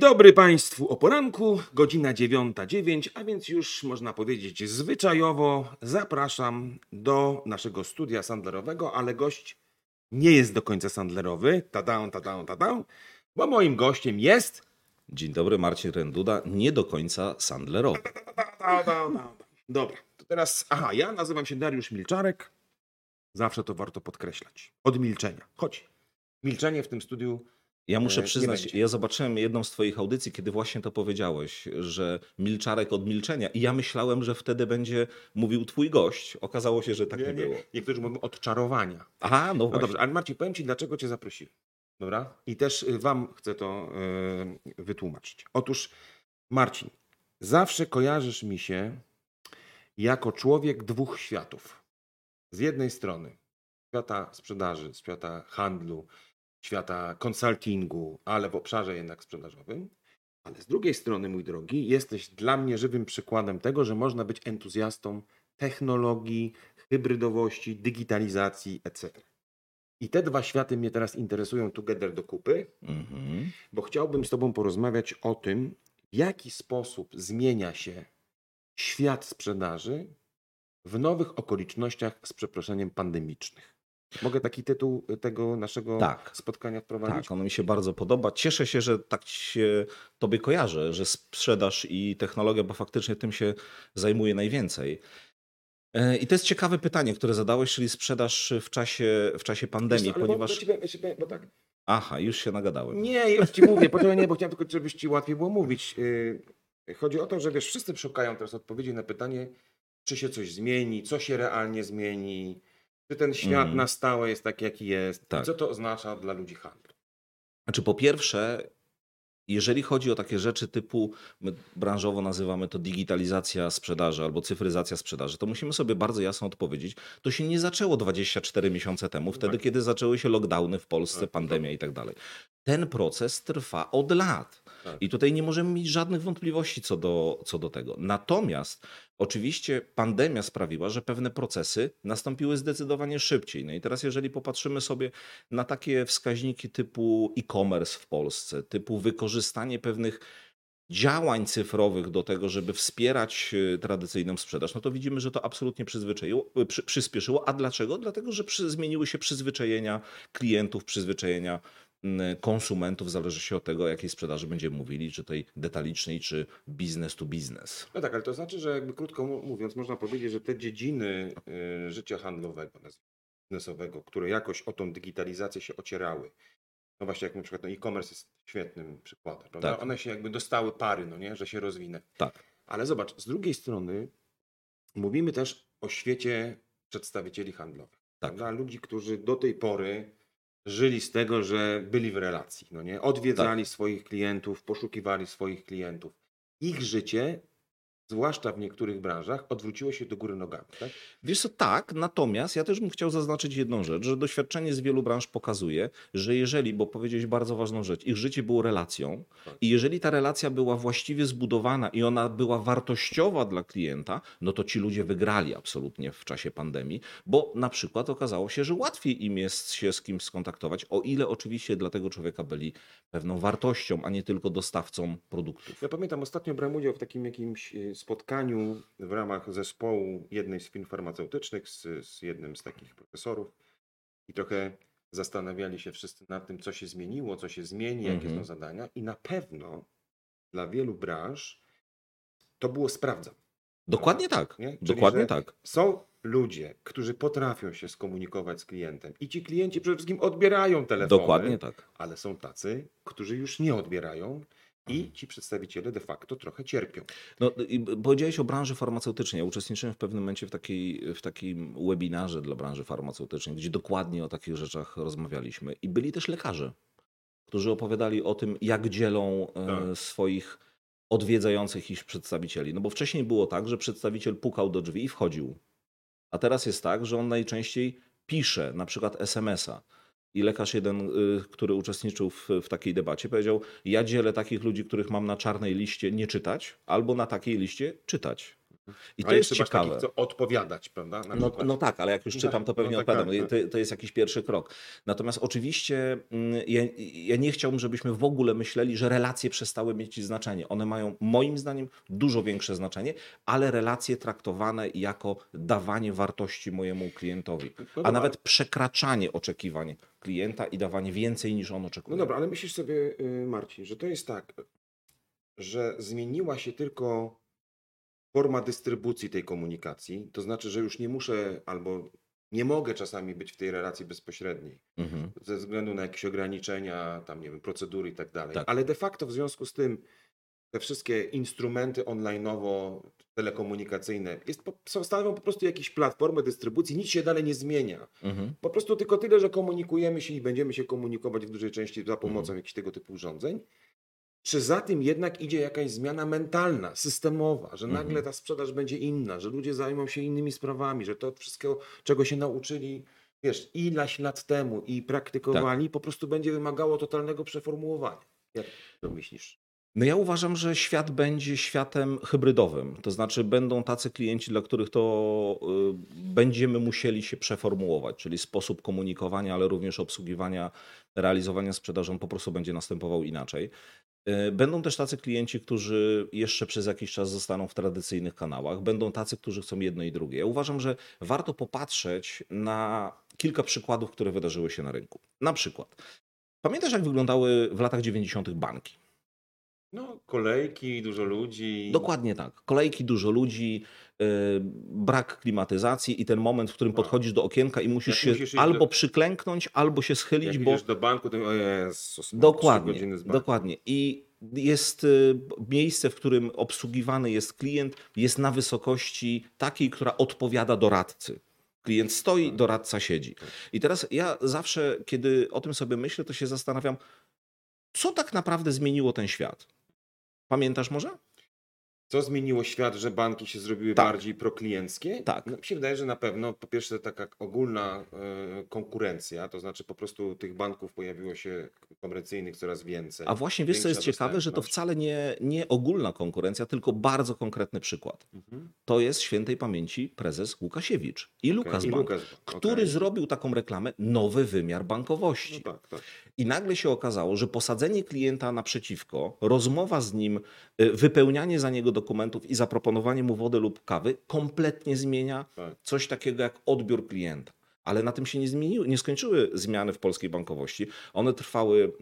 Dobry Państwu o poranku, godzina 9.09, a więc już można powiedzieć zwyczajowo zapraszam do naszego studia sandlerowego, ale gość nie jest do końca sandlerowy, tada, tada, tada, bo moim gościem jest... Dzień dobry, Marcin Renduda, nie do końca sandlerowy. Dobra, to teraz, aha, ja nazywam się Dariusz Milczarek, zawsze to warto podkreślać, od milczenia, chodź, milczenie w tym studiu Ja muszę E, nie przyznać, ja zobaczyłem jedną z Twoich audycji, kiedy właśnie to powiedziałeś, że milczarek od milczenia. I ja myślałem, że wtedy będzie mówił Twój gość. Okazało się, że tak nie, nie, było. nie, niektórzy mówią odczarowania. Aha, no No właśnie. dobrze, ale Marcin, powiem Ci, dlaczego Cię zaprosiłem. Dobra? I też y, Wam chcę to y, wytłumaczyć. Otóż, Marcin, zawsze kojarzysz mi się jako człowiek dwóch światów. Z jednej strony świata sprzedaży, świata handlu, świata konsultingu, ale w obszarze jednak sprzedażowym. Ale z drugiej strony, mój drogi, jesteś dla mnie żywym przykładem tego, że można być entuzjastą technologii, hybrydowości, digitalizacji, etc. I te dwa światy mnie teraz interesują together do kupy, Mhm. bo chciałbym z Tobą porozmawiać o tym, w jaki sposób zmienia się świat sprzedaży w nowych okolicznościach z przeproszeniem pandemicznych. Mogę taki tytuł tego naszego Tak. spotkania wprowadzić? Tak, ono mi się bardzo podoba. Cieszę się, że tak się Tobie kojarzę, że sprzedaż i technologia, bo faktycznie tym się zajmuje najwięcej. E, I to jest ciekawe pytanie, które zadałeś, czyli sprzedaż w czasie, w czasie Wiesz pandemii, bo- ponieważ... bo ci powiem- jeszcze powiem, bo tak, Aha, już się nagadałem. Nie, już ci mówię, poczekaj, nie, bo chciałem tylko, żebyś ci łatwiej było mówić. Yy, Chodzi o to, że wiesz, wszyscy szukają teraz odpowiedzi na pytanie, czy się coś zmieni, co się realnie zmieni, czy ten świat Mhm. na stałe jest taki, jaki jest, Tak. co to oznacza dla ludzi handlu. Znaczy, po pierwsze, jeżeli chodzi o takie rzeczy typu, my branżowo nazywamy to digitalizacja sprzedaży albo cyfryzacja sprzedaży, to musimy sobie bardzo jasno odpowiedzieć, to się nie zaczęło 24 miesiące temu, wtedy Tak. kiedy zaczęły się lockdowny w Polsce, Tak, pandemia i tak dalej. Ten proces trwa od lat. Tak. I tutaj nie możemy mieć żadnych wątpliwości co do, co do tego. Natomiast oczywiście pandemia sprawiła, że pewne procesy nastąpiły zdecydowanie szybciej. No i teraz, jeżeli popatrzymy sobie na takie wskaźniki typu e-commerce w Polsce, typu wykorzystanie pewnych działań cyfrowych do tego, żeby wspierać e, tradycyjną sprzedaż, no to widzimy, że to absolutnie przyzwyczaiło, e, przy, przyspieszyło. A dlaczego? Dlatego, że przy, zmieniły się przyzwyczajenia klientów, przyzwyczajenia konsumentów, w zależności od tego, jakiej sprzedaży będziemy mówili, czy tej detalicznej, czy business to business. No tak, ale to znaczy, że jakby krótko mówiąc, można powiedzieć, że te dziedziny y, życia handlowego, biznesowego, które jakoś o tą digitalizację się ocierały, no właśnie jak na przykład no e-commerce jest świetnym przykładem, prawda? Tak. One się jakby dostały pary, no nie, że się rozwinę. Tak. Ale zobacz, z drugiej strony mówimy też o świecie przedstawicieli handlowych. Tak. Prawda? Ludzi, którzy do tej pory żyli z tego, że byli w relacji, no nie? Odwiedzali swoich klientów, poszukiwali swoich klientów. Ich życie, zwłaszcza w niektórych branżach, odwróciło się do góry nogami. Tak? Wiesz co, tak, natomiast ja też bym chciał zaznaczyć jedną rzecz, że doświadczenie z wielu branż pokazuje, że jeżeli, bo powiedziałeś bardzo ważną rzecz, ich życie było relacją Tak. i jeżeli ta relacja była właściwie zbudowana i ona była wartościowa dla klienta, no to ci ludzie wygrali absolutnie w czasie pandemii, bo na przykład okazało się, że łatwiej im jest się z kimś skontaktować, o ile oczywiście dla tego człowieka byli pewną wartością, a nie tylko dostawcą produktów. Ja pamiętam, ostatnio brałem udział w takim jakimś y, spotkaniu w ramach zespołu jednej z firm farmaceutycznych z, z jednym z takich profesorów i trochę zastanawiali się wszyscy nad tym, co się zmieniło, co się zmieni, jakie Mhm. są zadania i na pewno dla wielu branż to było sprawdzam. Dokładnie tak, Nie? Czyli, dokładnie tak. Są ludzie, którzy potrafią się skomunikować z klientem i ci klienci przede wszystkim odbierają telefony, Dokładnie tak. ale są tacy, którzy już nie odbierają. I ci przedstawiciele de facto trochę cierpią. No, powiedziałeś o branży farmaceutycznej. Ja uczestniczyłem w pewnym momencie w, takiej, w takim webinarze dla branży farmaceutycznej, gdzie dokładnie o takich rzeczach rozmawialiśmy. I byli też lekarze, którzy opowiadali o tym, jak dzielą e, Tak. swoich odwiedzających ich przedstawicieli. No bo wcześniej było tak, że przedstawiciel pukał do drzwi i wchodził. A teraz jest tak, że on najczęściej pisze, na przykład SMS-a. I lekarz jeden, y, który uczestniczył w, w takiej debacie, powiedział: Ja dzielę takich ludzi, których mam na czarnej liście nie czytać, albo na takiej liście czytać. I to Ale jest jeszcze masz ciekawe. takich, co odpowiadać, prawda? No, no tak, ale jak już No czytam, tak, to pewnie no tak, odpowiadam. tak, To, to jest jakiś pierwszy krok. Natomiast oczywiście mm, ja, ja nie chciałbym, żebyśmy w ogóle myśleli, że relacje przestały mieć znaczenie. One mają moim zdaniem dużo większe znaczenie, ale relacje traktowane jako dawanie wartości mojemu klientowi, No a nawet przekraczanie oczekiwań klienta i dawanie więcej niż on oczekuje. No dobra, ale myślisz sobie, y, Marcin, że to jest tak, że zmieniła się tylko forma dystrybucji tej komunikacji, to znaczy, że już nie muszę albo nie mogę czasami być w tej relacji bezpośredniej Mhm. ze względu na jakieś ograniczenia, tam nie wiem, procedury i tak dalej. Tak. Ale de facto w związku z tym te wszystkie instrumenty online'owo, telekomunikacyjne jest, stanowią po prostu jakieś platformy dystrybucji, nic się dalej nie zmienia. Mhm. Po prostu tylko tyle, że komunikujemy się i będziemy się komunikować w dużej części za pomocą Mhm. jakichś tego typu urządzeń. Czy za tym jednak idzie jakaś zmiana mentalna, systemowa, że nagle Mhm. ta sprzedaż będzie inna, że ludzie zajmą się innymi sprawami, że to wszystko, czego się nauczyli, wiesz, ileś lat temu i praktykowali, Tak. po prostu będzie wymagało totalnego przeformułowania. Jak to myślisz? No ja uważam, że świat będzie światem hybrydowym. To znaczy będą tacy klienci, dla których to y, będziemy musieli się przeformułować, czyli sposób komunikowania, ale również obsługiwania, realizowania sprzedaży on po prostu będzie następował inaczej. Y, Będą też tacy klienci, którzy jeszcze przez jakiś czas zostaną w tradycyjnych kanałach. Będą tacy, którzy chcą jedno i drugie. Ja uważam, że warto popatrzeć na kilka przykładów, które wydarzyły się na rynku. Na przykład, pamiętasz jak wyglądały w latach 90. banki? No, kolejki, dużo ludzi. Dokładnie tak. Kolejki, dużo ludzi, brak klimatyzacji i ten moment, w którym No. podchodzisz do okienka i musisz Jak się musisz albo do- przyklęknąć, albo się schylić, Jak bo do banku, to o Jezus, dokładnie, dokładnie. I jest y, miejsce, w którym obsługiwany jest klient, jest na wysokości takiej, która odpowiada doradcy. Klient stoi, Tak. doradca siedzi. I teraz ja zawsze, kiedy o tym sobie myślę, to się zastanawiam, co tak naprawdę zmieniło ten świat. Pamiętasz może? Co zmieniło świat, że banki się zrobiły Tak. bardziej proklienckie? Tak. No, mi się wydaje, że na pewno po pierwsze taka ogólna e, konkurencja, to znaczy po prostu tych banków pojawiło się komercyjnych coraz więcej. A właśnie wiesz, co jest ciekawe, że to wcale nie, nie ogólna konkurencja, tylko bardzo konkretny przykład. Mhm. To jest świętej pamięci prezes Łukasiewicz i Lukas Okej, i Bank, Lukas Bank, który okej. zrobił taką reklamę nowy wymiar bankowości. No tak, tak. I nagle się okazało, że posadzenie klienta naprzeciwko, rozmowa z nim, y, wypełnianie za niego dokumentów i zaproponowanie mu wody lub kawy kompletnie zmienia Tak. coś takiego jak odbiór klienta. Ale na tym się nie zmieniły, nie skończyły zmiany w polskiej bankowości. One trwały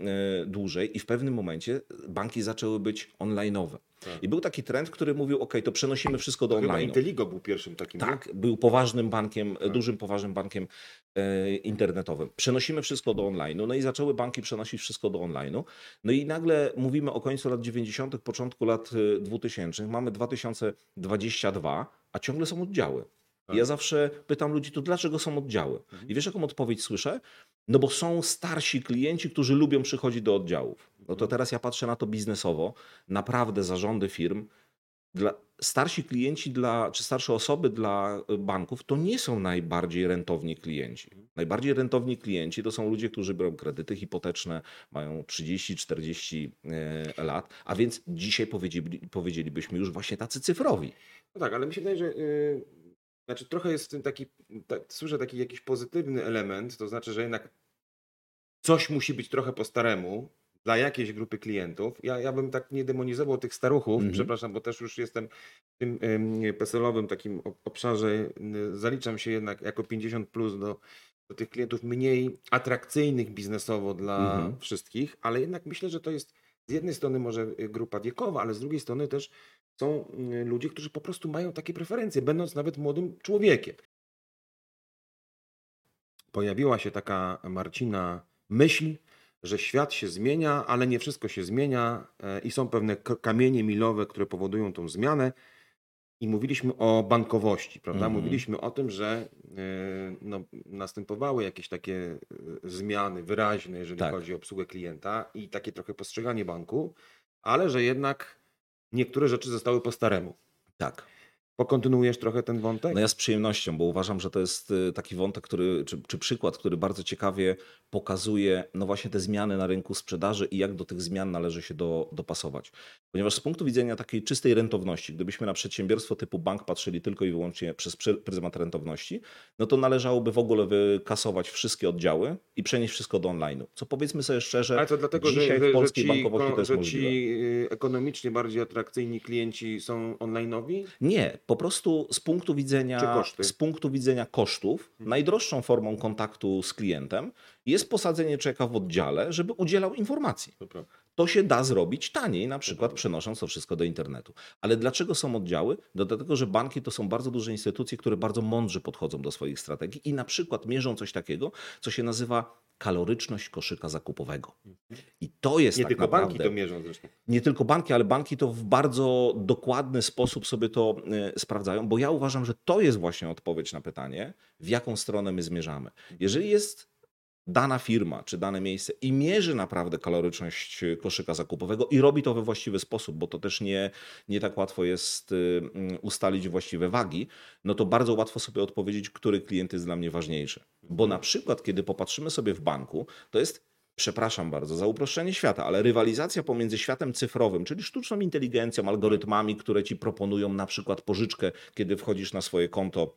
e, dłużej i w pewnym momencie banki zaczęły być online'owe. Tak. I był taki trend, który mówił, ok, to przenosimy wszystko do Chyba online. Inteligo był pierwszym takim. Tak, był poważnym bankiem, Tak. dużym poważnym bankiem e, internetowym. Przenosimy wszystko do online'u, no i zaczęły banki przenosić wszystko do online'u. No i nagle mówimy o końcu lat 90., początku lat e, 2000, mamy 2022, a ciągle są oddziały. Tak. Ja zawsze pytam ludzi, to dlaczego są oddziały? Mhm. I wiesz, jaką odpowiedź słyszę? No bo są starsi klienci, którzy lubią przychodzić do oddziałów. No to teraz ja patrzę na to biznesowo. Naprawdę zarządy firm, dla, starsi klienci dla, czy starsze osoby dla y, banków to nie są najbardziej rentowni klienci. Najbardziej rentowni klienci to są ludzie, którzy biorą kredyty hipoteczne, mają 30-40 e, lat, a więc dzisiaj powiedzieli, powiedzielibyśmy już właśnie tacy cyfrowi. No tak, ale mi się wydaje, że yy, znaczy trochę jest taki, tak, słyszę taki jakiś pozytywny element, to znaczy, że jednak coś musi być trochę po staremu dla jakiejś grupy klientów. Ja, ja bym tak nie demonizował tych staruchów, Mhm. przepraszam, bo też już jestem w tym ym, PESEL-owym takim ob- obszarze, zaliczam się jednak jako 50 plus do, do tych klientów mniej atrakcyjnych biznesowo dla Mhm. wszystkich, ale jednak myślę, że to jest z jednej strony może y, grupa wiekowa, ale z drugiej strony też są y, ludzie, którzy po prostu mają takie preferencje, będąc nawet młodym człowiekiem. Pojawiła się taka Marcina myśl, że świat się zmienia, ale nie wszystko się zmienia e, i są pewne kamienie milowe, które powodują tą zmianę. I mówiliśmy o bankowości, prawda? Mhm. Mówiliśmy o tym, że e, no, następowały jakieś takie e, zmiany wyraźne, jeżeli Tak. chodzi o obsługę klienta i takie trochę postrzeganie banku, ale że jednak niektóre rzeczy zostały po staremu. Tak. Pokontynuujesz trochę ten wątek? No ja z przyjemnością, bo uważam, że to jest y, taki wątek, który, czy, czy przykład, który bardzo ciekawie pokazuje no właśnie te zmiany na rynku sprzedaży i jak do tych zmian należy się do, dopasować. Ponieważ z punktu widzenia takiej czystej rentowności, gdybyśmy na przedsiębiorstwo typu bank patrzyli tylko i wyłącznie przez pryzmat rentowności, no to należałoby w ogóle wykasować wszystkie oddziały i przenieść wszystko do online'u. Co powiedzmy sobie szczerze, Ale to dlatego, dzisiaj że, w polskiej że ci, bankowości to jest że możliwe. ci y, ekonomicznie bardziej atrakcyjni klienci są online'owi? Nie, po prostu z punktu widzenia, z punktu widzenia kosztów, najdroższą formą kontaktu z klientem jest posadzenie człowieka w oddziale, żeby udzielał informacji. Prawda. To się da zrobić taniej, na przykład przenosząc to wszystko do internetu. Ale dlaczego są oddziały? No dlatego, że banki to są bardzo duże instytucje, które bardzo mądrze podchodzą do swoich strategii i na przykład mierzą coś takiego, co się nazywa kaloryczność koszyka zakupowego. I to jest Nie tak tylko naprawdę... banki to mierzą zresztą. Nie tylko banki, ale banki to w bardzo dokładny sposób sobie to y, sprawdzają, bo ja uważam, że to jest właśnie odpowiedź na pytanie, w jaką stronę my zmierzamy. Jeżeli jest dana firma czy dane miejsce i mierzy naprawdę kaloryczność koszyka zakupowego i robi to we właściwy sposób, bo to też nie, nie tak łatwo jest mm, ustalić właściwe wagi, no to bardzo łatwo sobie odpowiedzieć, który klient jest dla mnie ważniejszy. Bo na przykład, kiedy popatrzymy sobie w banku, to jest przepraszam bardzo za uproszczenie świata, ale rywalizacja pomiędzy światem cyfrowym, czyli sztuczną inteligencją, algorytmami, które ci proponują na przykład pożyczkę, kiedy wchodzisz na swoje konto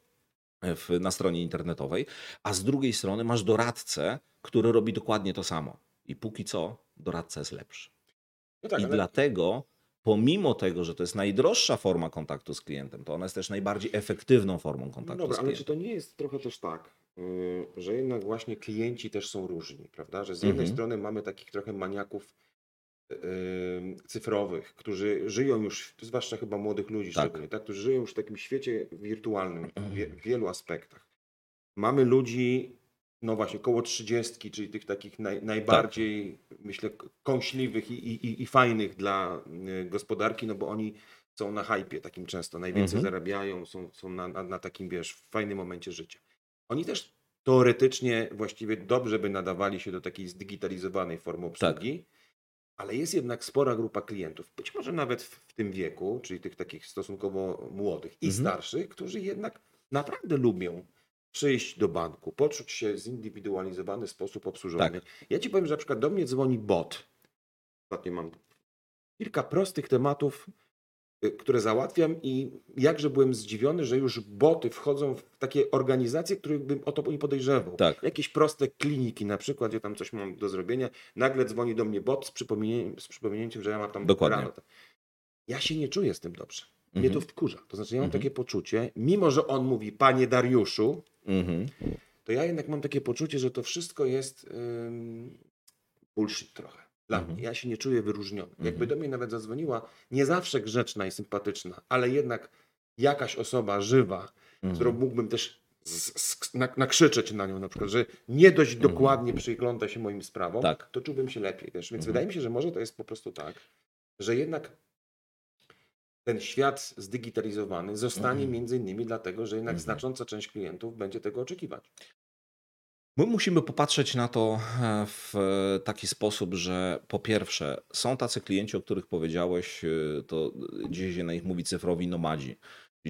w, na stronie internetowej, a z drugiej strony masz doradcę, który robi dokładnie to samo. I póki co doradca jest lepszy. No tak, I ale dlatego, pomimo tego, że to jest najdroższa forma kontaktu z klientem, to ona jest też najbardziej efektywną formą No kontaktu dobra, z ale klientem. czy to nie jest trochę też tak, yy, że jednak właśnie klienci też są różni, prawda? Że z jednej Mhm. strony mamy takich trochę maniaków cyfrowych, którzy żyją już, zwłaszcza chyba młodych ludzi Tak. szczególnie, tak? którzy żyją już w takim świecie wirtualnym w, wie, w wielu aspektach. Mamy ludzi, no właśnie, koło trzydziestki, czyli tych takich naj, najbardziej, myślę, k- kąśliwych i, i, i- fajnych dla y, gospodarki, no bo oni są na hypie takim często, najwięcej Mhm. zarabiają, są, są na, na, na takim, wiesz, fajnym momencie życia. Oni też teoretycznie właściwie dobrze by nadawali się do takiej zdigitalizowanej formy obsługi, ale jest jednak spora grupa klientów, być może nawet w, w tym wieku, czyli tych takich stosunkowo młodych i Mhm. starszych, którzy jednak naprawdę lubią przyjść do banku, poczuć się zindywidualizowany sposób obsłużony. Tak. Ja ci powiem, że na przykład do mnie dzwoni bot. Ostatnio mam kilka prostych tematów, które załatwiam i jakże byłem zdziwiony, że już boty wchodzą w takie organizacje, których bym o to nie podejrzewał. Tak. Jakieś proste kliniki na przykład, gdzie tam coś mam do zrobienia, nagle dzwoni do mnie bot z przypomnieniem, z przypomnieniem że ja mam tam Dokładnie. rano. Ja się nie czuję z tym dobrze. Mnie Mhm. to wkurza. To znaczy ja mam Mhm. takie poczucie, mimo że on mówi, panie Dariuszu, Mhm. to ja jednak mam takie poczucie, że to wszystko jest ym, bullshit trochę. Dla Mhm. mnie. Ja się nie czuję wyróżniony. Jakby Mhm. do mnie nawet zadzwoniła, nie zawsze grzeczna i sympatyczna, ale jednak jakaś osoba żywa, którą Mhm. mógłbym też nakrzyczeć na nią na przykład, że nie dość Mhm. dokładnie przygląda się moim sprawom, Tak. to czułbym się lepiej. Wiesz? Więc Mhm. wydaje mi się, że może to jest po prostu tak, że jednak ten świat zdigitalizowany zostanie Mhm. między innymi dlatego, że jednak Mhm. znacząca część klientów będzie tego oczekiwać. My musimy popatrzeć na to e, w taki sposób, że po pierwsze, są tacy klienci, o których powiedziałeś, e, to dzisiaj się na nich mówi cyfrowi nomadzi.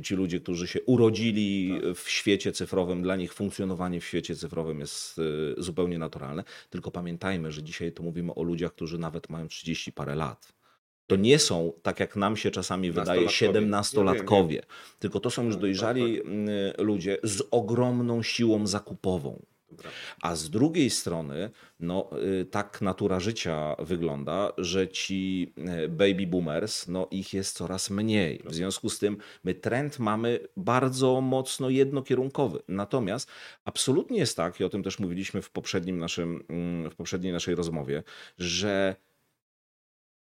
Ci ludzie, którzy się urodzili Tak. w świecie cyfrowym, dla nich funkcjonowanie w świecie cyfrowym jest e, zupełnie naturalne. Tylko pamiętajmy, że dzisiaj to mówimy o ludziach, którzy nawet mają 30 parę lat. To nie są, tak jak nam się czasami wydaje, Nastolatkowie. siedemnastolatkowie, tylko to są już Tak, dojrzali tak, mm, ludzie z ogromną siłą zakupową. A z drugiej strony, no, y, tak natura życia wygląda, że ci y, baby boomers, no, ich jest coraz mniej. W związku z tym my trend mamy bardzo mocno jednokierunkowy. Natomiast absolutnie jest tak, i o tym też mówiliśmy w, poprzednim naszym, mm, w poprzedniej naszej rozmowie, że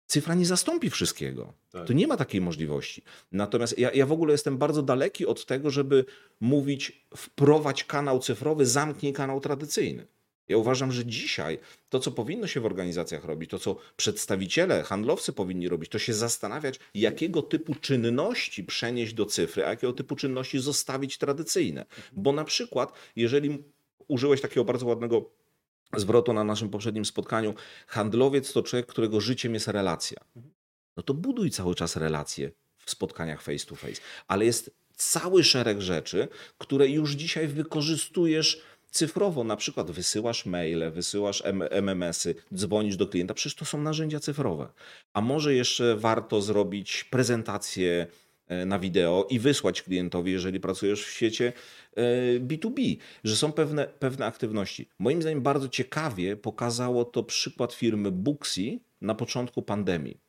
cyfra nie zastąpi wszystkiego. Tak. To nie ma takiej możliwości. Natomiast ja, ja w ogóle jestem bardzo daleki od tego, żeby mówić wprowadź kanał cyfrowy, zamknij kanał tradycyjny. Ja uważam, że dzisiaj to, co powinno się w organizacjach robić, to, co przedstawiciele, handlowcy powinni robić, to się zastanawiać, jakiego typu czynności przenieść do cyfry, a jakiego typu czynności zostawić tradycyjne. Bo na przykład, jeżeli użyłeś takiego bardzo ładnego zwrotu na naszym poprzednim spotkaniu, handlowiec to człowiek, którego życiem jest relacja. No to buduj cały czas relacje w spotkaniach face to face. Ale jest cały szereg rzeczy, które już dzisiaj wykorzystujesz cyfrowo. Na przykład wysyłasz maile, wysyłasz MMS-y, dzwonisz do klienta. Przecież to są narzędzia cyfrowe. A może jeszcze warto zrobić prezentację na wideo i wysłać klientowi, jeżeli pracujesz w świecie B2B, e, że są pewne, pewne aktywności. Moim zdaniem bardzo ciekawie pokazało to przykład firmy Booksy na początku pandemii.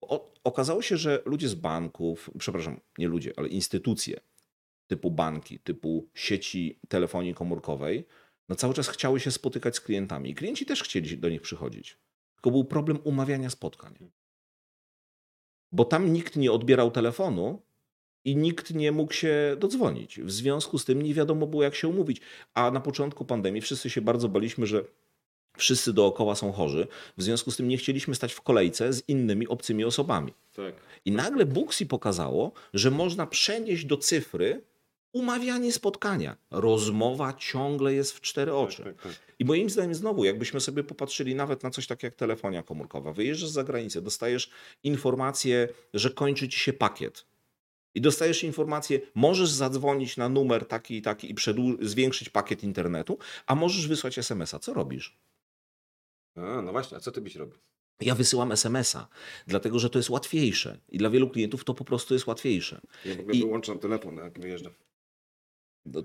O, okazało się, że ludzie z banków, przepraszam, nie ludzie, ale instytucje typu banki, typu sieci telefonii komórkowej, no cały czas chciały się spotykać z klientami. I klienci też chcieli do nich przychodzić. Tylko był problem umawiania spotkań. Bo tam nikt nie odbierał telefonu i nikt nie mógł się dodzwonić. W związku z tym nie wiadomo było, jak się umówić. A na początku pandemii wszyscy się bardzo baliśmy, że wszyscy dookoła są chorzy. W związku z tym nie chcieliśmy stać w kolejce z innymi obcymi osobami. Tak. I nagle Booksy pokazało, że można przenieść do cyfry umawianie spotkania. Rozmowa ciągle jest w cztery tak, oczy. Tak, tak. I moim zdaniem znowu, jakbyśmy sobie popatrzyli nawet na coś takiego jak telefonia komórkowa, wyjeżdżasz za granicę, dostajesz informację, że kończy ci się pakiet. I dostajesz informację, możesz zadzwonić na numer taki i taki i zwiększyć pakiet internetu, a możesz wysłać SMS-a. Co robisz? A, no właśnie, a co ty byś robił? Ja wysyłam SMS-a, dlatego że to jest łatwiejsze. I dla wielu klientów to po prostu jest łatwiejsze. Ja w ogóle I... wyłączam telefon, jak wyjeżdżam. No,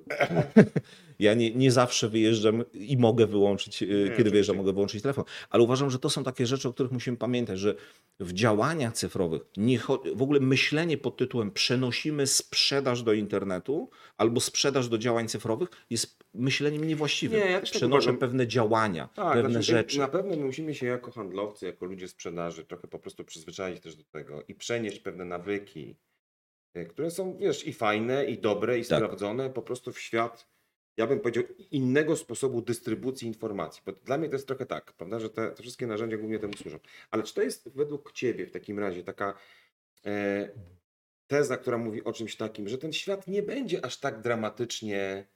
ja nie, nie zawsze wyjeżdżam i mogę wyłączyć, e, kiedy wyjeżdżam, mogę wyłączyć telefon. Ale uważam, że to są takie rzeczy, o których musimy pamiętać, że w działaniach cyfrowych nie w ogóle myślenie pod tytułem przenosimy sprzedaż do internetu albo sprzedaż do działań cyfrowych jest myśleniem niewłaściwym. Nie, ja Przenoszę tak pewne działania, tak, pewne znaczy, rzeczy. Na pewno my musimy się jako handlowcy, jako ludzie sprzedaży trochę po prostu przyzwyczaić też do tego i przenieść pewne nawyki które są, wiesz, i fajne, i dobre, i tak. sprawdzone po prostu w świat, ja bym powiedział, innego sposobu dystrybucji informacji. Bo dla mnie to jest trochę tak, prawda, że te, te wszystkie narzędzia głównie temu służą. Ale czy to jest według Ciebie w takim razie taka e, teza, która mówi o czymś takim, że ten świat nie będzie aż tak dramatycznie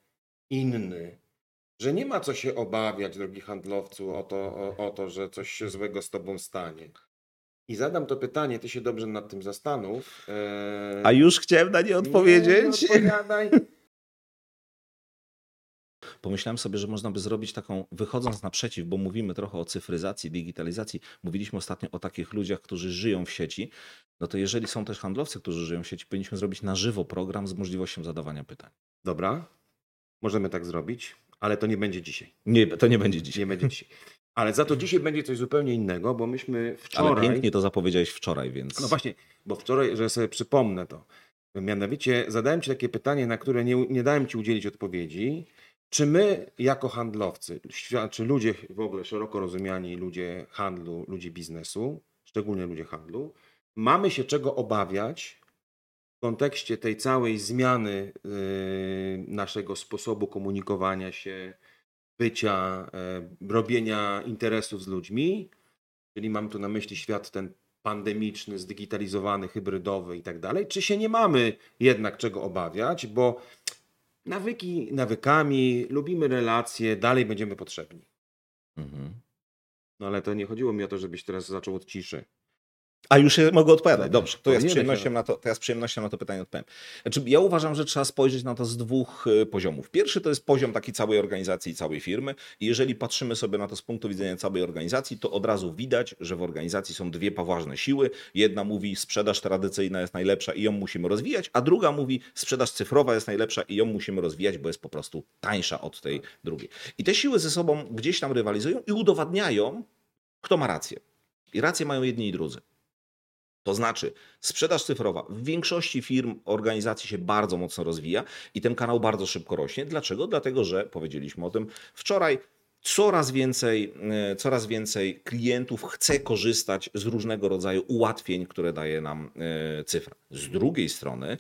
inny, że nie ma co się obawiać, drogi handlowcu, o to, o, o to że coś się złego z Tobą stanie. I zadam to pytanie, ty się dobrze nad tym zastanów. Eee... A już chciałem na nie odpowiedzieć. Nie, no, Pomyślałem sobie, że można by zrobić taką, wychodząc naprzeciw, bo mówimy trochę o cyfryzacji, digitalizacji, mówiliśmy ostatnio o takich ludziach, którzy żyją w sieci, no to jeżeli są też handlowcy, którzy żyją w sieci, powinniśmy zrobić na żywo program z możliwością zadawania pytań. Dobra, możemy tak zrobić, ale to nie będzie dzisiaj. Nie, to nie będzie dzisiaj. Nie będzie dzisiaj. Ale za to dzisiaj będzie coś zupełnie innego, bo myśmy wczoraj... Ale pięknie to zapowiedziałeś wczoraj, więc... No właśnie, bo wczoraj, że sobie przypomnę to. Mianowicie zadałem Ci takie pytanie, na które nie, nie dałem Ci udzielić odpowiedzi. Czy my jako handlowcy, czy ludzie w ogóle szeroko rozumiani, ludzie handlu, ludzie biznesu, szczególnie ludzie handlu, mamy się czego obawiać w kontekście tej całej zmiany yy, naszego sposobu komunikowania się, bycia, e, robienia interesów z ludźmi, czyli mam tu na myśli świat ten pandemiczny, zdigitalizowany, hybrydowy i tak dalej, czy się nie mamy jednak czego obawiać, bo nawyki nawykami, lubimy relacje, dalej będziemy potrzebni. Mhm. No ale to nie chodziło mi o to, żebyś teraz zaczął od ciszy. A już mogę odpowiadać. Dobrze, to ja, z przyjemnością na to, to ja z przyjemnością na to pytanie odpowiem. Znaczy, ja uważam, że trzeba spojrzeć na to z dwóch y, poziomów. Pierwszy to jest poziom taki całej organizacji i całej firmy. I jeżeli patrzymy sobie na to z punktu widzenia całej organizacji, to od razu widać, że w organizacji są dwie poważne siły. Jedna mówi, sprzedaż tradycyjna jest najlepsza i ją musimy rozwijać, a druga mówi, sprzedaż cyfrowa jest najlepsza i ją musimy rozwijać, bo jest po prostu tańsza od tej drugiej. I te siły ze sobą gdzieś tam rywalizują i udowadniają, kto ma rację. I rację mają jedni i drudzy. To znaczy, sprzedaż cyfrowa w większości firm, organizacji się bardzo mocno rozwija i ten kanał bardzo szybko rośnie. Dlaczego? Dlatego, że powiedzieliśmy o tym wczoraj. Coraz więcej, e, coraz więcej klientów chce korzystać z różnego rodzaju ułatwień, które daje nam e, cyfra. Z drugiej strony,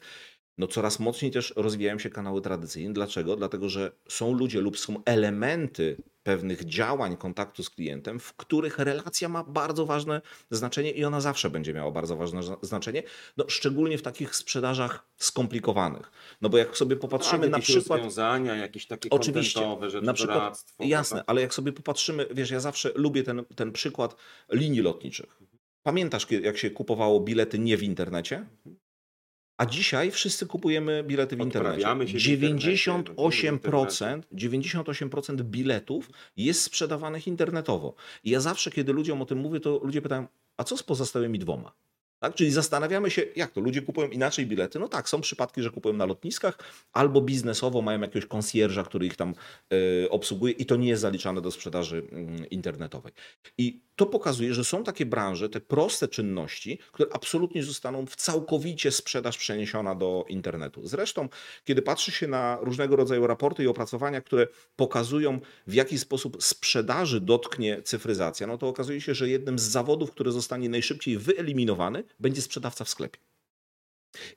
no coraz mocniej też rozwijają się kanały tradycyjne. Dlaczego? Dlatego, że są ludzie lub są elementy pewnych działań kontaktu z klientem, w których relacja ma bardzo ważne znaczenie i ona zawsze będzie miała bardzo ważne znaczenie, no, szczególnie w takich sprzedażach skomplikowanych. No bo jak sobie popatrzymy tak, na przykład... rozwiązania, jakieś takie Oczywiście, na przykład, jasne, ale jak sobie popatrzymy, wiesz, ja zawsze lubię ten, ten przykład linii lotniczych. Pamiętasz, jak się kupowało bilety nie w internecie? A dzisiaj wszyscy kupujemy bilety w internecie. Odprawiamy się w internecie, robimy 98%, 98% biletów jest sprzedawanych internetowo. I ja zawsze, kiedy ludziom o tym mówię, to ludzie pytają, a co z pozostałymi dwoma? Tak? Czyli zastanawiamy się, jak to? Ludzie kupują inaczej bilety? No tak, są przypadki, że kupują na lotniskach albo biznesowo mają jakiegoś konsjerża, który ich tam e, obsługuje i to nie jest zaliczane do sprzedaży mm, internetowej. I to pokazuje, że są takie branże, te proste czynności, które absolutnie zostaną w całkowicie sprzedaż przeniesiona do internetu. Zresztą, kiedy patrzy się na różnego rodzaju raporty i opracowania, które pokazują, w jaki sposób sprzedaży dotknie cyfryzacja, no to okazuje się, że jednym z zawodów, który zostanie najszybciej wyeliminowany, będzie sprzedawca w sklepie.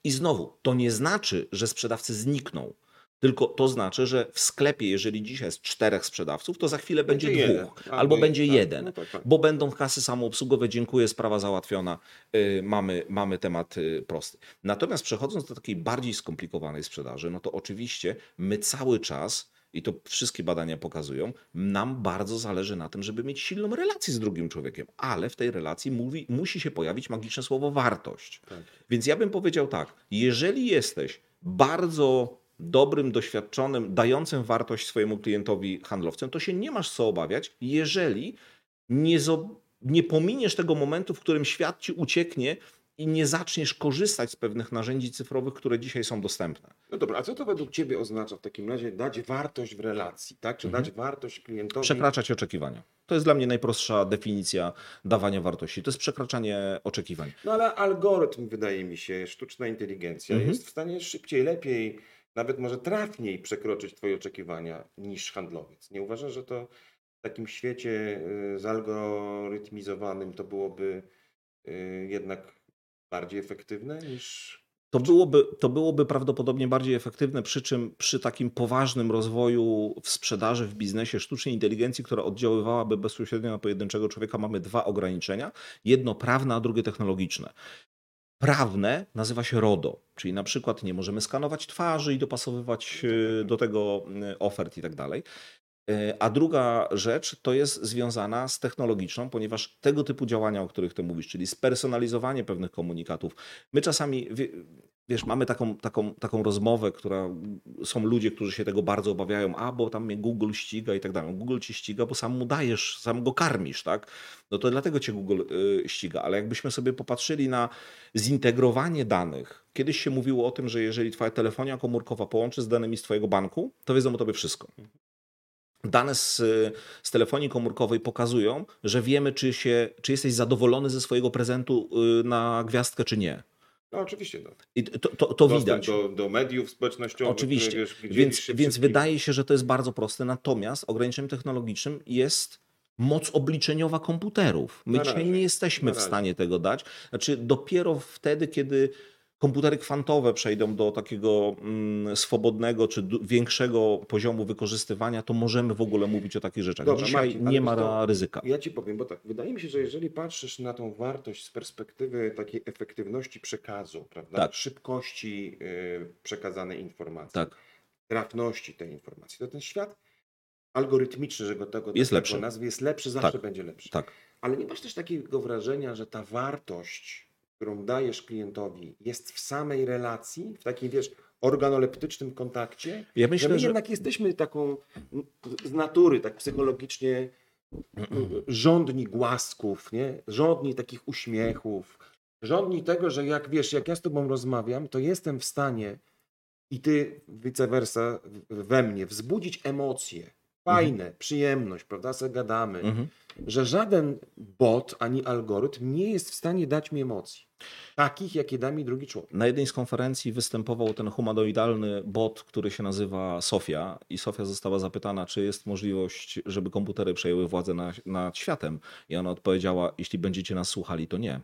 I znowu, to nie znaczy, że sprzedawcy znikną. Tylko to znaczy, że w sklepie, jeżeli dzisiaj jest czterech sprzedawców, to za chwilę będzie, Będzie jeden. dwóch, Albo albo jeden, będzie tak. jeden, No tak, tak. bo będą kasy samoobsługowe, dziękuję, sprawa załatwiona, y, mamy, mamy temat y, prosty. Natomiast przechodząc do takiej bardziej skomplikowanej sprzedaży, no to oczywiście my cały czas, i to wszystkie badania pokazują, nam bardzo zależy na tym, żeby mieć silną relację z drugim człowiekiem, ale w tej relacji mówi, musi się pojawić magiczne słowo wartość. Tak. Więc ja bym powiedział tak, jeżeli jesteś bardzo dobrym, doświadczonym, dającym wartość swojemu klientowi handlowcem, to się nie masz co obawiać, jeżeli nie, nie pominiesz tego momentu, w którym świat ci ucieknie i nie zaczniesz korzystać z pewnych narzędzi cyfrowych, które dzisiaj są dostępne. No dobra, a co to według Ciebie oznacza w takim razie dać wartość w relacji, tak? Czy Mhm. dać wartość klientowi? Przekraczać oczekiwania. To jest dla mnie najprostsza definicja dawania wartości. To jest przekraczanie oczekiwań. No ale algorytm, wydaje mi się, sztuczna inteligencja Mhm. jest w stanie szybciej, lepiej, nawet może trafniej przekroczyć Twoje oczekiwania niż handlowiec. Nie uważasz, że to w takim świecie y, zalgorytmizowanym to byłoby y, jednak bardziej efektywne niż... To byłoby, to byłoby prawdopodobnie bardziej efektywne, przy czym przy takim poważnym rozwoju w sprzedaży, w biznesie sztucznej inteligencji, która oddziaływałaby bezpośrednio na pojedynczego człowieka, mamy dwa ograniczenia. Jedno prawne, a drugie technologiczne. Prawne nazywa się RODO, czyli na przykład nie możemy skanować twarzy i dopasowywać e, do tego e, ofert i tak dalej. E, A druga rzecz to jest związana z technologiczną, ponieważ tego typu działania, o których ty mówisz, czyli spersonalizowanie pewnych komunikatów, my czasami, wie- wiesz, mamy taką, taką, taką rozmowę, która są ludzie, którzy się tego bardzo obawiają, a bo tam mnie Google ściga i tak dalej. Google cię ściga, bo sam mu dajesz, sam go karmisz, tak? No to dlatego cię Google y, ściga, ale jakbyśmy sobie popatrzyli na zintegrowanie danych. Kiedyś się mówiło o tym, że jeżeli twoja telefonia komórkowa połączy z danymi z twojego banku, to wiedzą o tobie wszystko. Dane z, z telefonii komórkowej pokazują, że wiemy, czy, się, czy jesteś zadowolony ze swojego prezentu y, na gwiazdkę, czy nie. No oczywiście, no. I to, to, to widać. Do, do mediów społecznościowych. Oczywiście. Które, wiesz, Więc, się więc wydaje się, że to jest bardzo proste. Natomiast ograniczeniem technologicznym jest moc obliczeniowa komputerów. My dzisiaj nie jesteśmy w stanie tego dać. Znaczy, dopiero wtedy, kiedy komputery kwantowe przejdą do takiego mm, swobodnego czy większego poziomu wykorzystywania, to możemy w ogóle mówić o takich rzeczach. Dzisiaj nie ma co, ryzyka. Ja ci powiem, bo tak, wydaje mi się, że jeżeli patrzysz na tą wartość z perspektywy takiej efektywności przekazu, prawda? Tak. Szybkości y, przekazanej informacji, Tak. trafności tej informacji, to ten świat algorytmiczny, że go tego Jest tego lepszy. nazwy jest lepszy, zawsze Tak. będzie lepszy. Tak. Ale nie masz też takiego wrażenia, że ta wartość, którą dajesz klientowi, jest w samej relacji, w takim, wiesz, organoleptycznym kontakcie? Ja że myślę, my że jednak jesteśmy taką z natury, tak psychologicznie rządni głasków, nie? rządni takich uśmiechów, rządni tego, że jak wiesz, jak ja z tobą rozmawiam, to jestem w stanie i ty vice versa we mnie wzbudzić emocje, fajne, przyjemność, prawda, se gadamy, Mhm. że żaden bot ani algorytm nie jest w stanie dać mi emocji. Takich, jakie da mi drugi człowiek. Na jednej z konferencji występował ten humanoidalny bot, który się nazywa Sofia i Sofia została zapytana, czy jest możliwość, żeby komputery przejęły władzę na, nad światem i ona odpowiedziała, jeśli będziecie nas słuchali, to nie.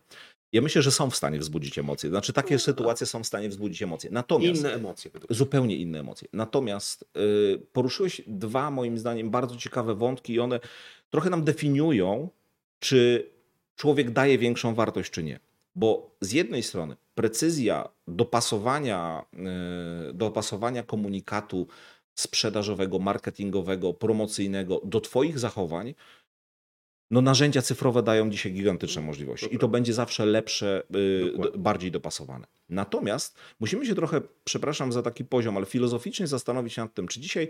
Ja myślę, że są w stanie wzbudzić emocje. Znaczy takie sytuacje są w stanie wzbudzić emocje. Natomiast Inne emocje. zupełnie inne emocje. Natomiast y, poruszyłeś dwa, moim zdaniem, bardzo ciekawe wątki i one trochę nam definiują, czy człowiek daje większą wartość, czy nie. Bo z jednej strony precyzja dopasowania, y, dopasowania komunikatu sprzedażowego, marketingowego, promocyjnego do Twoich zachowań no narzędzia cyfrowe dają dzisiaj gigantyczne możliwości i to będzie zawsze lepsze, y, Dokładnie. bardziej dopasowane. Natomiast musimy się trochę, przepraszam za taki poziom, ale filozoficznie zastanowić się nad tym, czy dzisiaj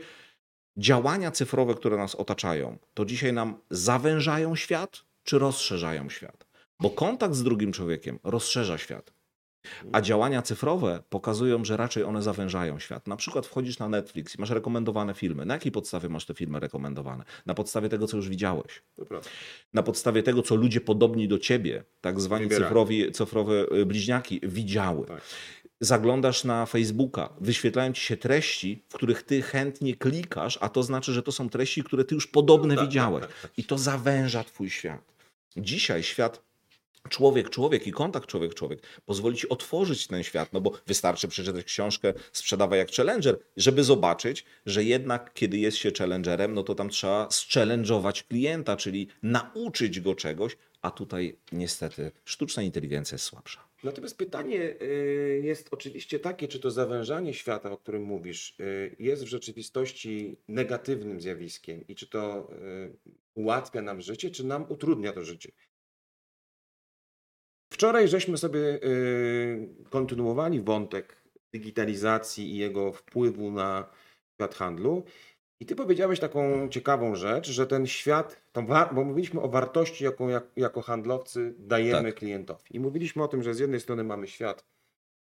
działania cyfrowe, które nas otaczają, to dzisiaj nam zawężają świat, czy rozszerzają świat? Bo kontakt z drugim człowiekiem rozszerza świat. A działania cyfrowe pokazują, że raczej one zawężają świat. Na przykład wchodzisz na Netflix i masz rekomendowane filmy. Na jakiej podstawie masz te filmy rekomendowane? Na podstawie tego, co już widziałeś na podstawie tego, co ludzie podobni do ciebie, tak zwani cyfrowi, cyfrowe y, bliźniaki, widziały. Tak. Zaglądasz na Facebooka, wyświetlają ci się treści, w których ty chętnie klikasz, a to znaczy, że to są treści, które ty już podobne tak, widziałeś. tak, tak, tak. I to zawęża twój świat. Dzisiaj świat człowiek, człowiek i kontakt człowiek, człowiek pozwoli ci otworzyć ten świat, no bo wystarczy przeczytać książkę Sprzedawaj jak challenger, żeby zobaczyć, że jednak kiedy jest się challengerem, no to tam trzeba zchallenge'ować klienta, czyli nauczyć go czegoś, a tutaj niestety sztuczna inteligencja jest słabsza. Natomiast pytanie y, jest oczywiście takie, czy to zawężanie świata, o którym mówisz, y, jest w rzeczywistości negatywnym zjawiskiem i czy to y, ułatwia nam życie, czy nam utrudnia to życie. Wczoraj żeśmy sobie y, kontynuowali wątek digitalizacji i jego wpływu na świat handlu. I ty powiedziałeś taką ciekawą rzecz, że ten świat, bo mówiliśmy o wartości, jaką jak, jako handlowcy dajemy Tak. klientowi. I mówiliśmy o tym, że z jednej strony mamy świat,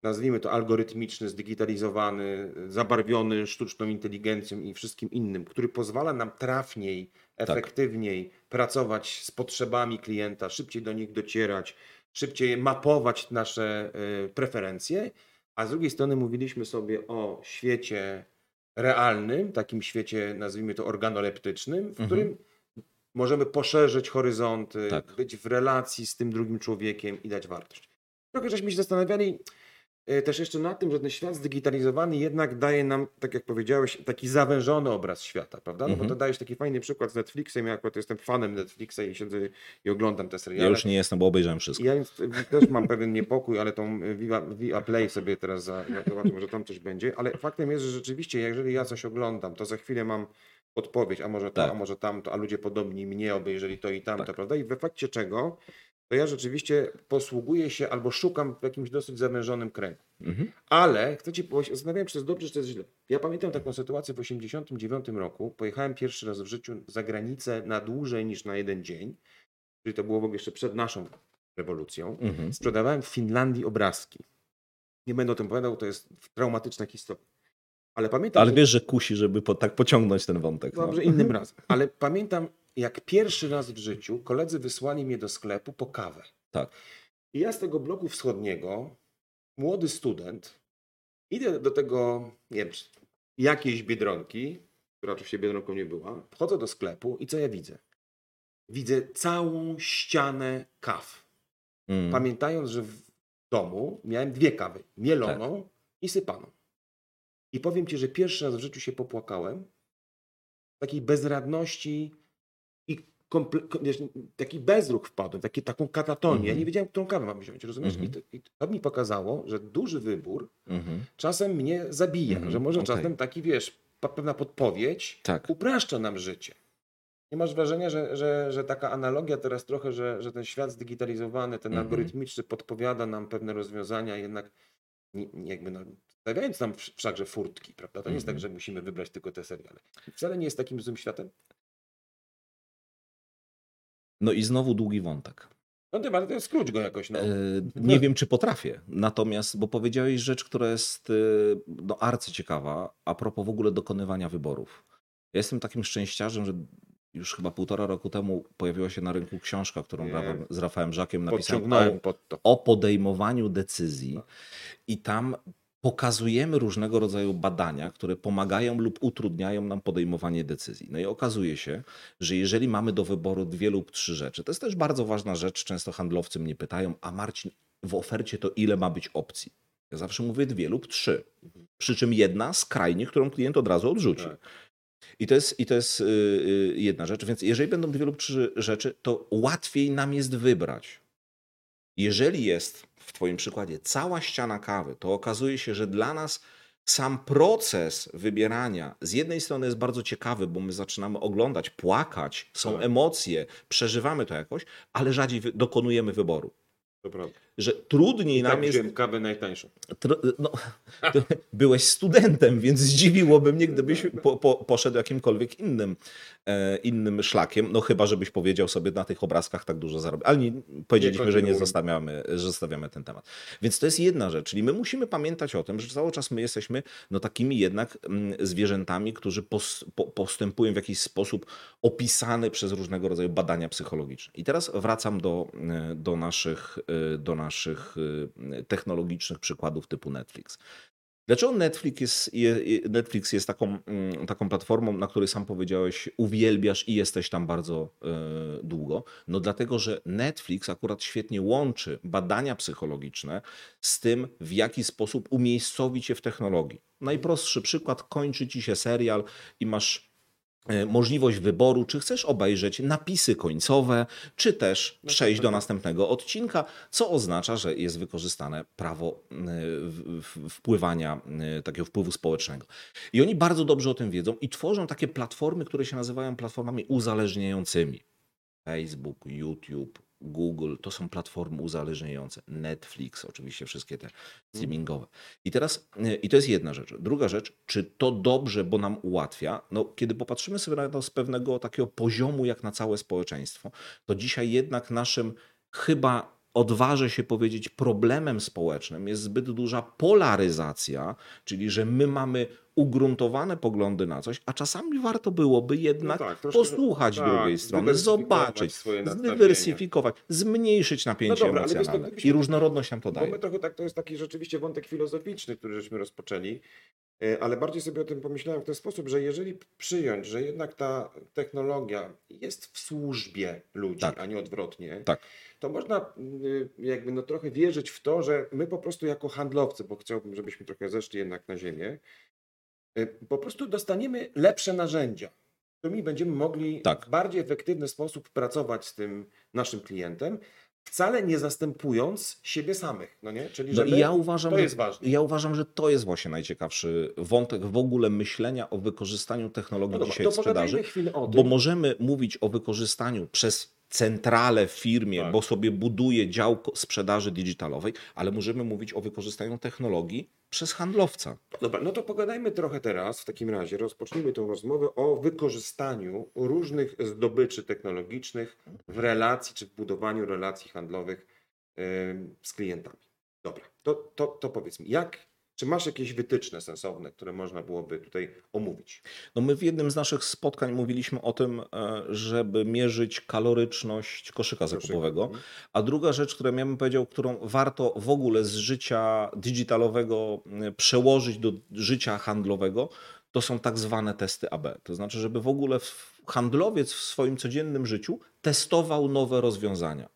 nazwijmy to algorytmiczny, zdigitalizowany, zabarwiony sztuczną inteligencją i wszystkim innym, który pozwala nam trafniej, efektywniej pracować z potrzebami klienta, szybciej do nich docierać, szybciej mapować nasze y, preferencje, a z drugiej strony mówiliśmy sobie o świecie realnym, takim świecie, nazwijmy to organoleptycznym, w Mhm. którym możemy poszerzyć horyzonty, Tak. być w relacji z tym drugim człowiekiem i dać wartość. Trochę żeśmy się zastanawiali też jeszcze nad tym, że ten świat zdigitalizowany jednak daje nam, tak jak powiedziałeś, taki zawężony obraz świata, prawda? No Mhm. bo to dajesz taki fajny przykład z Netflixem, ja akurat jestem fanem Netflixa i siedzę i oglądam te seriale. Ja już nie jestem, bo obejrzałem wszystko. Ja jest- też mam pewien niepokój, ale tą Viva, Viva Play sobie teraz za, zobaczę, może tam coś będzie. Ale faktem jest, że rzeczywiście, jeżeli ja coś oglądam, to za chwilę mam podpowiedź, a może to, Tak. a może tamto, a ludzie podobni mnie obejrzeli to i tamto, Tak. prawda? I w efekcie czego, to ja rzeczywiście posługuję się albo szukam w jakimś dosyć zawężonym kręgu. Mhm. Ale chcę ci powiedzieć, zastanawiałem czy to jest dobrze, czy to jest źle. Ja pamiętam taką sytuację w 1989 roku. Pojechałem pierwszy raz w życiu za granicę na dłużej niż na jeden dzień, czyli to było w ogóle jeszcze przed naszą rewolucją. Mhm. Sprzedawałem w Finlandii obrazki. Nie będę o tym opowiadał, to jest traumatyczna historia. Ale pamiętam, Ale że... wiesz, że kusi, żeby po, tak pociągnąć ten wątek. no. Dobrze, innym razem. Ale pamiętam, jak pierwszy raz w życiu koledzy wysłali mnie do sklepu po kawę. Tak. I ja z tego bloku wschodniego, młody student, idę do tego, nie wiem, jakiejś biedronki, która oczywiście biedronką nie była, wchodzę do sklepu i co ja widzę? Widzę całą ścianę kaw. Mm. Pamiętając, że w domu miałem dwie kawy, mieloną Tak. i sypaną. I powiem ci, że pierwszy raz w życiu się popłakałem. Takiej bezradności i wiesz, taki bezruch wpadłem, taki, taką katatonię. Ja Mhm. nie wiedziałem, którą kawę mam wziąć, rozumiesz? Mhm. I, to, I to mi pokazało, że duży wybór Mhm. czasem mnie zabija, Mhm, że może okej. czasem taki, wiesz, pewna podpowiedź Tak. upraszcza nam życie. Nie masz wrażenia, że, że, że taka analogia teraz trochę, że, że ten świat zdigitalizowany, ten Mhm. algorytmiczny podpowiada nam pewne rozwiązania, jednak nie, jakby no, stawiając nam wsz- wszakże furtki, prawda? To nie jest tak, Mhm. że musimy wybrać tylko te seriale. Wcale nie jest takim złym światem. No i znowu długi wątek. No tym, ale to skróć go jakoś, no. E, Nie wiem, czy potrafię. Natomiast, bo powiedziałeś rzecz, która jest e, no, arcyciekawa, a propos w ogóle dokonywania wyborów. Ja jestem takim szczęściarzem, że już chyba półtora roku temu pojawiła się na rynku książka, którą Nie. Z Rafałem Żakiem napisałem o, pod o podejmowaniu decyzji. I tam pokazujemy różnego rodzaju badania, które pomagają lub utrudniają nam podejmowanie decyzji. No i okazuje się, że jeżeli mamy do wyboru dwie lub trzy rzeczy, to jest też bardzo ważna rzecz, często handlowcy mnie pytają, a Marcin, w ofercie to ile ma być opcji? Ja zawsze mówię dwie lub trzy. Przy czym jedna skrajnie, którą klient od razu odrzuci. Tak. I to jest, i to jest yy, yy, jedna rzecz. Więc jeżeli będą dwie lub trzy rzeczy, to łatwiej nam jest wybrać. Jeżeli jest w Twoim przykładzie cała ściana kawy, to okazuje się, że dla nas sam proces wybierania z jednej strony jest bardzo ciekawy, bo my zaczynamy oglądać, płakać, są Tak. emocje, przeżywamy to jakoś, ale rzadziej dokonujemy wyboru. To prawda. Że trudniej I nam tak jest. wziąłem kawę najtańszą. Tr- no, byłeś studentem, więc zdziwiłoby mnie, gdybyś po, po, poszedł jakimkolwiek innym, e, innym szlakiem. No chyba, żebyś powiedział sobie na tych obrazkach tak dużo zarobić. Ale nie, powiedzieliśmy, że nie zostawiamy, że zostawiamy ten temat. Więc to jest jedna rzecz. Czyli my musimy pamiętać o tym, że cały czas my jesteśmy no, takimi jednak mm, zwierzętami, którzy pos, po, postępują w jakiś sposób opisany przez różnego rodzaju badania psychologiczne. I teraz wracam do, e, do naszych, e, do naszych e, technologicznych przykładów typu Netflix. Dlaczego Netflix jest, je- je- Netflix jest taką, mm, taką platformą, na której sam powiedziałeś, uwielbiasz i jesteś tam bardzo e, długo? No dlatego, że Netflix akurat świetnie łączy badania psychologiczne z tym, w jaki sposób umiejscowić je w technologii. Najprostszy przykład, kończy ci się serial i masz możliwość wyboru, czy chcesz obejrzeć napisy końcowe, czy też przejść do następnego odcinka, co oznacza, że jest wykorzystane prawo e, wpływania, e, takiego wpływu społecznego. I oni bardzo dobrze o tym wiedzą i tworzą takie platformy, które się nazywają platformami uzależniającymi. Facebook, YouTube, Google to są platformy uzależniające. Netflix, oczywiście wszystkie te streamingowe. I teraz, i to jest jedna rzecz. Druga rzecz, czy to dobrze, bo nam ułatwia? No, kiedy popatrzymy sobie na to z pewnego takiego poziomu, jak na całe społeczeństwo, to dzisiaj jednak naszym chyba odważę się powiedzieć, problemem społecznym jest zbyt duża polaryzacja, czyli że my mamy ugruntowane poglądy na coś, a czasami warto byłoby jednak No tak, troszkę- posłuchać tak, drugiej strony, zobaczyć, zdywersyfikować, zmniejszyć napięcie No dobra, ale wiesz, to emocjonalne. I różnorodność nam to Bo daje. my trochę tak, to jest taki rzeczywiście wątek filozoficzny, który żeśmy rozpoczęli, e, ale bardziej sobie o tym pomyślałem w ten sposób, że jeżeli przyjąć, że jednak ta technologia jest w służbie ludzi, Tak. a nie odwrotnie, Tak. To można y, jakby no trochę wierzyć w to, że my po prostu jako handlowcy, bo chciałbym, żebyśmy trochę zeszli jednak na ziemię, y, po prostu dostaniemy lepsze narzędzia, którymi będziemy mogli Tak. w bardziej efektywny sposób pracować z tym naszym klientem, wcale nie zastępując siebie samych, no nie? Czyli, No że i my, ja uważam, to jest ważne. ja uważam, że to jest właśnie najciekawszy wątek w ogóle myślenia o wykorzystaniu technologii No dobra, dzisiaj to w sprzedaży. Bo możemy mówić o wykorzystaniu przez centralę w firmie, Tak. bo sobie buduje dział sprzedaży digitalowej, ale możemy mówić o wykorzystaniu technologii przez handlowca. Dobra, no to pogadajmy trochę teraz, w takim razie rozpocznijmy tę rozmowę o wykorzystaniu różnych zdobyczy technologicznych w relacji czy w budowaniu relacji handlowych em, z klientami. Dobra, to, to, to powiedz mi, jak, czy masz jakieś wytyczne sensowne, które można byłoby tutaj omówić? No my w jednym z naszych spotkań mówiliśmy o tym, e, żeby mierzyć kaloryczność koszyka zakupowego. Mhm. A druga rzecz, którą ja bym powiedział, którą warto w ogóle z życia digitalowego przełożyć do życia handlowego, to są tak zwane testy AB. To znaczy, żeby w ogóle handlowiec w swoim codziennym życiu testował nowe rozwiązania.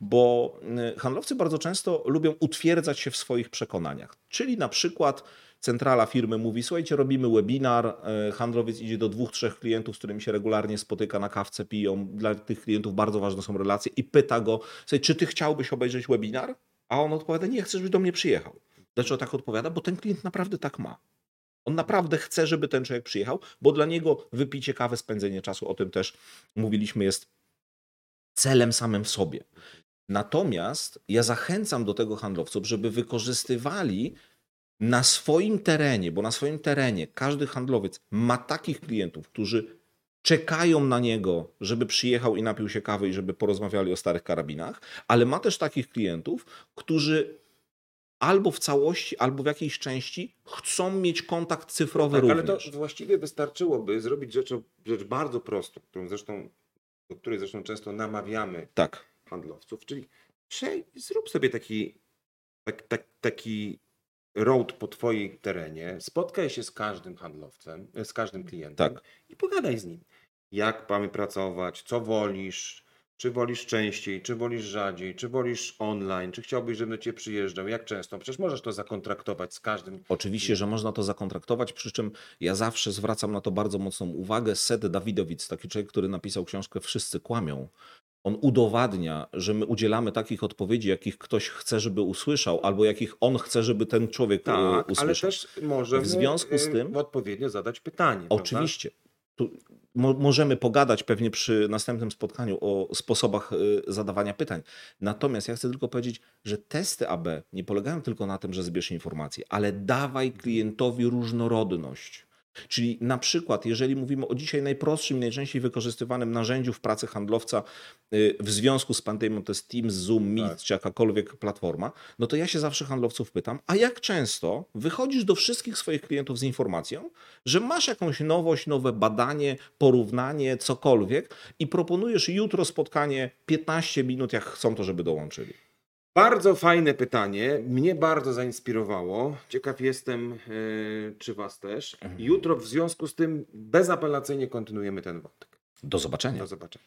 Bo y, handlowcy bardzo często lubią utwierdzać się w swoich przekonaniach. Czyli na przykład centrala firmy mówi: Słuchajcie, robimy webinar, y, handlowiec idzie do dwóch, trzech klientów, z którymi się regularnie spotyka, na kawce piją. Dla tych klientów bardzo ważne są relacje i pyta go: Słuchaj, czy ty chciałbyś obejrzeć webinar? A on odpowiada: Nie, chcę, żebyś do mnie przyjechał. Dlaczego tak odpowiada? Bo ten klient naprawdę tak ma. On naprawdę chce, żeby ten człowiek przyjechał, bo dla niego wypicie kawy, spędzenie czasu, o tym też mówiliśmy, jest celem samym w sobie. Natomiast ja zachęcam do tego handlowców, żeby wykorzystywali na swoim terenie, bo na swoim terenie każdy handlowiec ma takich klientów, którzy czekają na niego, żeby przyjechał i napił się kawy i żeby porozmawiali o starych karabinach, ale ma też takich klientów, którzy albo w całości, albo w jakiejś części chcą mieć kontakt cyfrowy Tak, ale również. to właściwie wystarczyłoby zrobić rzecz, rzecz bardzo prostą, którą zresztą, do której zresztą często namawiamy Tak. handlowców, czyli zrób sobie taki, tak, tak, taki road po twoim terenie, spotkaj się z każdym handlowcem, z każdym klientem Tak. i pogadaj z nim. Jak mamy pracować, co wolisz, czy wolisz częściej, czy wolisz rzadziej, czy wolisz online, czy chciałbyś, żebym do ciebie przyjeżdżał, jak często. Przecież możesz to zakontraktować z każdym. Oczywiście, że można to zakontraktować, przy czym ja zawsze zwracam na to bardzo mocną uwagę. Seth Dawidowicz, taki człowiek, który napisał książkę Wszyscy kłamią, on udowadnia, że my udzielamy takich odpowiedzi, jakich ktoś chce, żeby usłyszał, albo jakich on chce, żeby ten człowiek e, Tak, ale usłyszał. też możemy W związku z y, tym- odpowiednio zadać pytanie. prawda? Oczywiście. Mo możemy pogadać pewnie przy następnym spotkaniu o sposobach y, zadawania pytań. Natomiast ja chcę tylko powiedzieć, że testy AB nie polegają tylko na tym, że zbierz informacje, ale dawaj klientowi różnorodność. Czyli na przykład, jeżeli mówimy o dzisiaj najprostszym i najczęściej wykorzystywanym narzędziu w pracy handlowca y, w związku z pandemią, to jest Teams, Zoom, Meet Tak. czy jakakolwiek platforma, no to ja się zawsze handlowców pytam, a jak często wychodzisz do wszystkich swoich klientów z informacją, że masz jakąś nowość, nowe badanie, porównanie, cokolwiek i proponujesz jutro spotkanie 15 minut, jak chcą to, żeby dołączyli. Bardzo fajne pytanie. Mnie bardzo zainspirowało. Ciekaw jestem, y, czy Was też. Mhm. Jutro w związku z tym bezapelacyjnie kontynuujemy ten wątek. Do zobaczenia. Do zobaczenia.